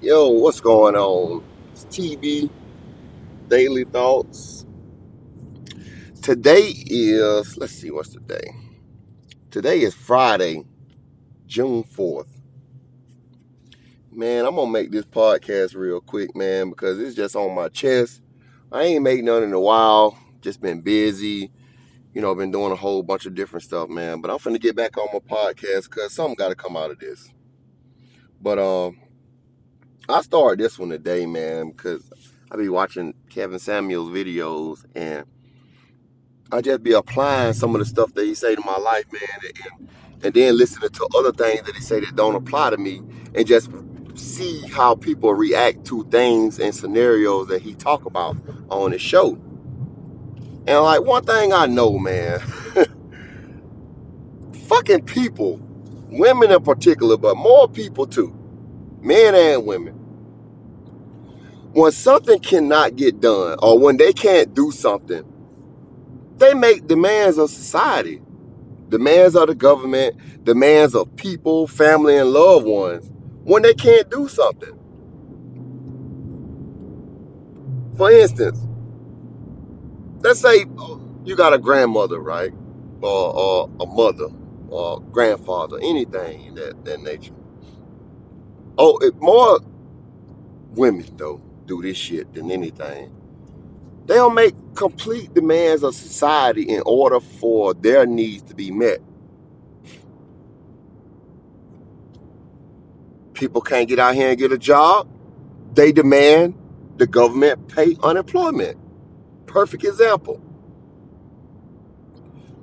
Yo, what's going on? It's TB Daily Thoughts. Today is, let's see, what's today? Today is Friday, June 4th. Man, I'm gonna make this podcast real quick, man, because it's just on my chest. I ain't made none in a while, just been busy, you know, been doing a whole bunch of different stuff, man. But I'm finna get back on my podcast because something gotta come out of this. But um, I started this one today, man, because I be watching Kevin Samuels videos and I just be applying some of the stuff that he say to my life, man, and, and then listening to other things that he say that don't apply to me, and just see how people react to things and scenarios that he talk about on his show. And like one thing I know, man, fucking people, women in particular, but more people too, men and women. When something cannot get done, or when they can't do something, they make demands of society, demands of the government, demands of people, family, and loved ones when they can't do something. For instance, let's say uh, you got a grandmother, right? Or, or a mother, or grandfather, anything in that, that nature. Oh, it, more women, though, do this shit than anything. They'll make complete demands of society in order for their needs to be met. People can't get out here and get a job. They demand the government pay unemployment. Perfect example.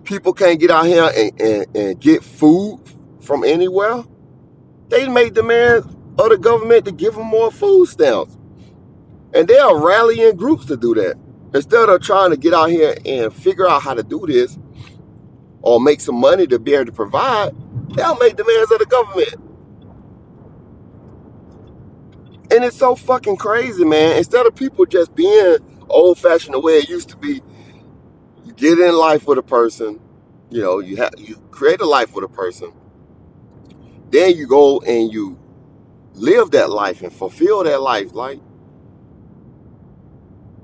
People can't get out here and, and, and get food from anywhere. They make demands of the government to give them more food stamps. And they are rallying groups to do that. Instead of trying to get out here and figure out how to do this or make some money to be able to provide, they'll make demands of the government. And it's so fucking crazy, man. Instead of people just being old fashioned the way it used to be, you get in life with a person, you know, you have you create a life with a person, then you go and you live that life and fulfill that life. Like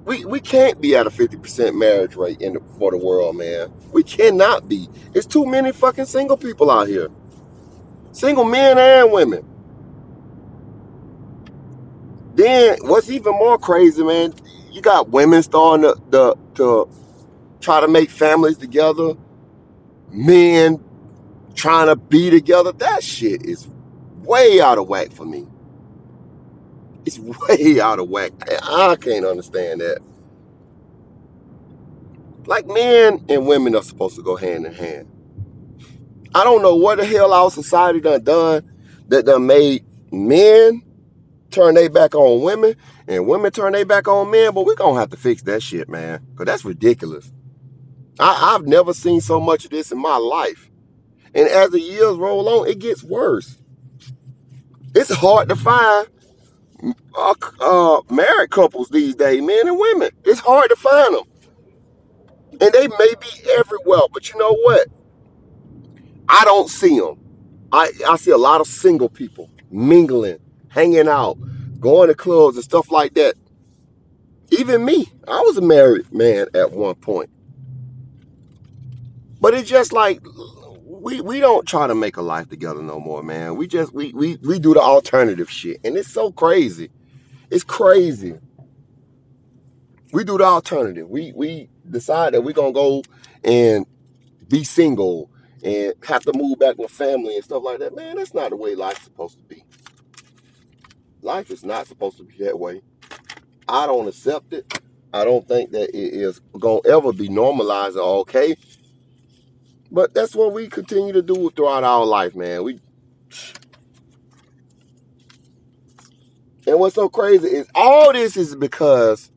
we we can't be at a 50% marriage rate in the, for the world, man. We cannot be. It's too many fucking single people out here. Single men and women. Then what's even more crazy, man, you got women starting to, to, to try to make families together, men trying to be together. That shit is way out of whack for me. It's way out of whack. I can't understand that. Like men and women are supposed to go hand in hand. I don't know what the hell our society done done that done made men turn their back on women and women turn their back on men, but we're gonna have to fix that shit, man. Cause that's ridiculous. I, I've never seen so much of this in my life. And as the years roll on, it gets worse. It's hard to find uh, married couples these days, men and women. It's hard to find them. And they may be everywhere, but you know what? I don't see them. I, I see a lot of single people mingling, hanging out, going to clubs and stuff like that. Even me, I was a married man at one point. But it's just like we we don't try to make a life together no more, man. We just we we we do the alternative shit. And it's so crazy. It's crazy. We do the alternative. We we decide that we're gonna go and be single and have to move back with family and stuff like that. Man, that's not the way life's supposed to be. Life is not supposed to be that way. I don't accept it. I don't think that it is gonna ever be normalized or okay. But that's what we continue to do throughout our life, man. We and what's so crazy is all this is because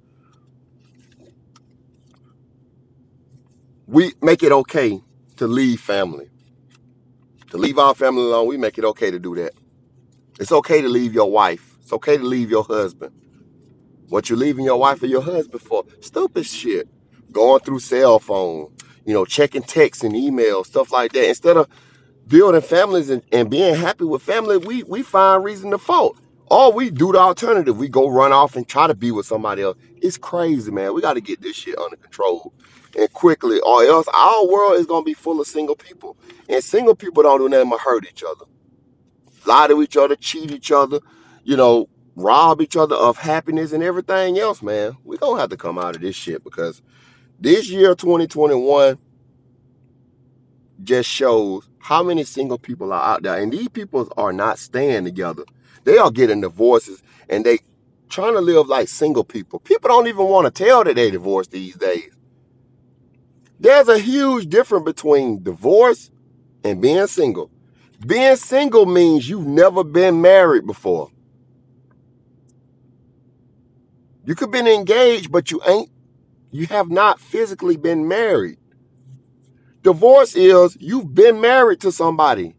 we make it okay to leave family. To leave our family alone, we make it okay to do that. It's okay to leave your wife. It's okay to leave your husband. What you leaving your wife or your husband for? Stupid shit. Going through cell phone, you know, checking texts and emails, stuff like that. Instead of building families and, and being happy with family, we we find reason to fault. Or we do the alternative. We go run off and try to be with somebody else. It's crazy, man. We got to get this shit under control and quickly, or else our world is gonna be full of single people. And single people don't do nothing but hurt each other, lie to each other, cheat each other, you know, rob each other of happiness and everything else, man. We gonna have to come out of this shit because this year, 2021, just shows how many single people are out there. And these people are not staying together. They are getting divorces and they trying to live like single people. People don't even want to tell that they divorced these days. There's a huge difference between divorce and being single. Being single means you've never been married before. You could been engaged, but you ain't you have not physically been married. Divorce is you've been married to somebody.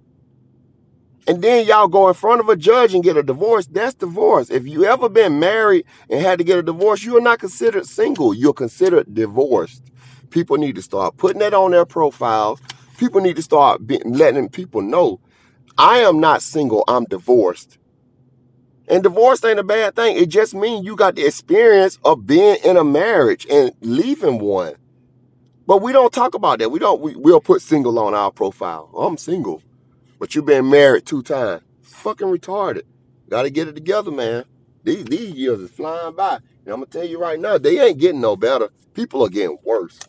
And then y'all go in front of a judge and get a divorce. That's divorce. If you ever been married and had to get a divorce, you are not considered single. You're considered divorced. People need to start putting that on their profiles. People need to start letting people know I am not single, I'm divorced. And divorce ain't a bad thing. It just means you got the experience of being in a marriage and leaving one. But we don't talk about that. We don't. We, we'll put single on our profile. Oh, I'm single, but you've been married two times. Fucking retarded. Got to get it together, man. These these years is flying by, and I'm gonna tell you right now, they ain't getting no better. People are getting worse.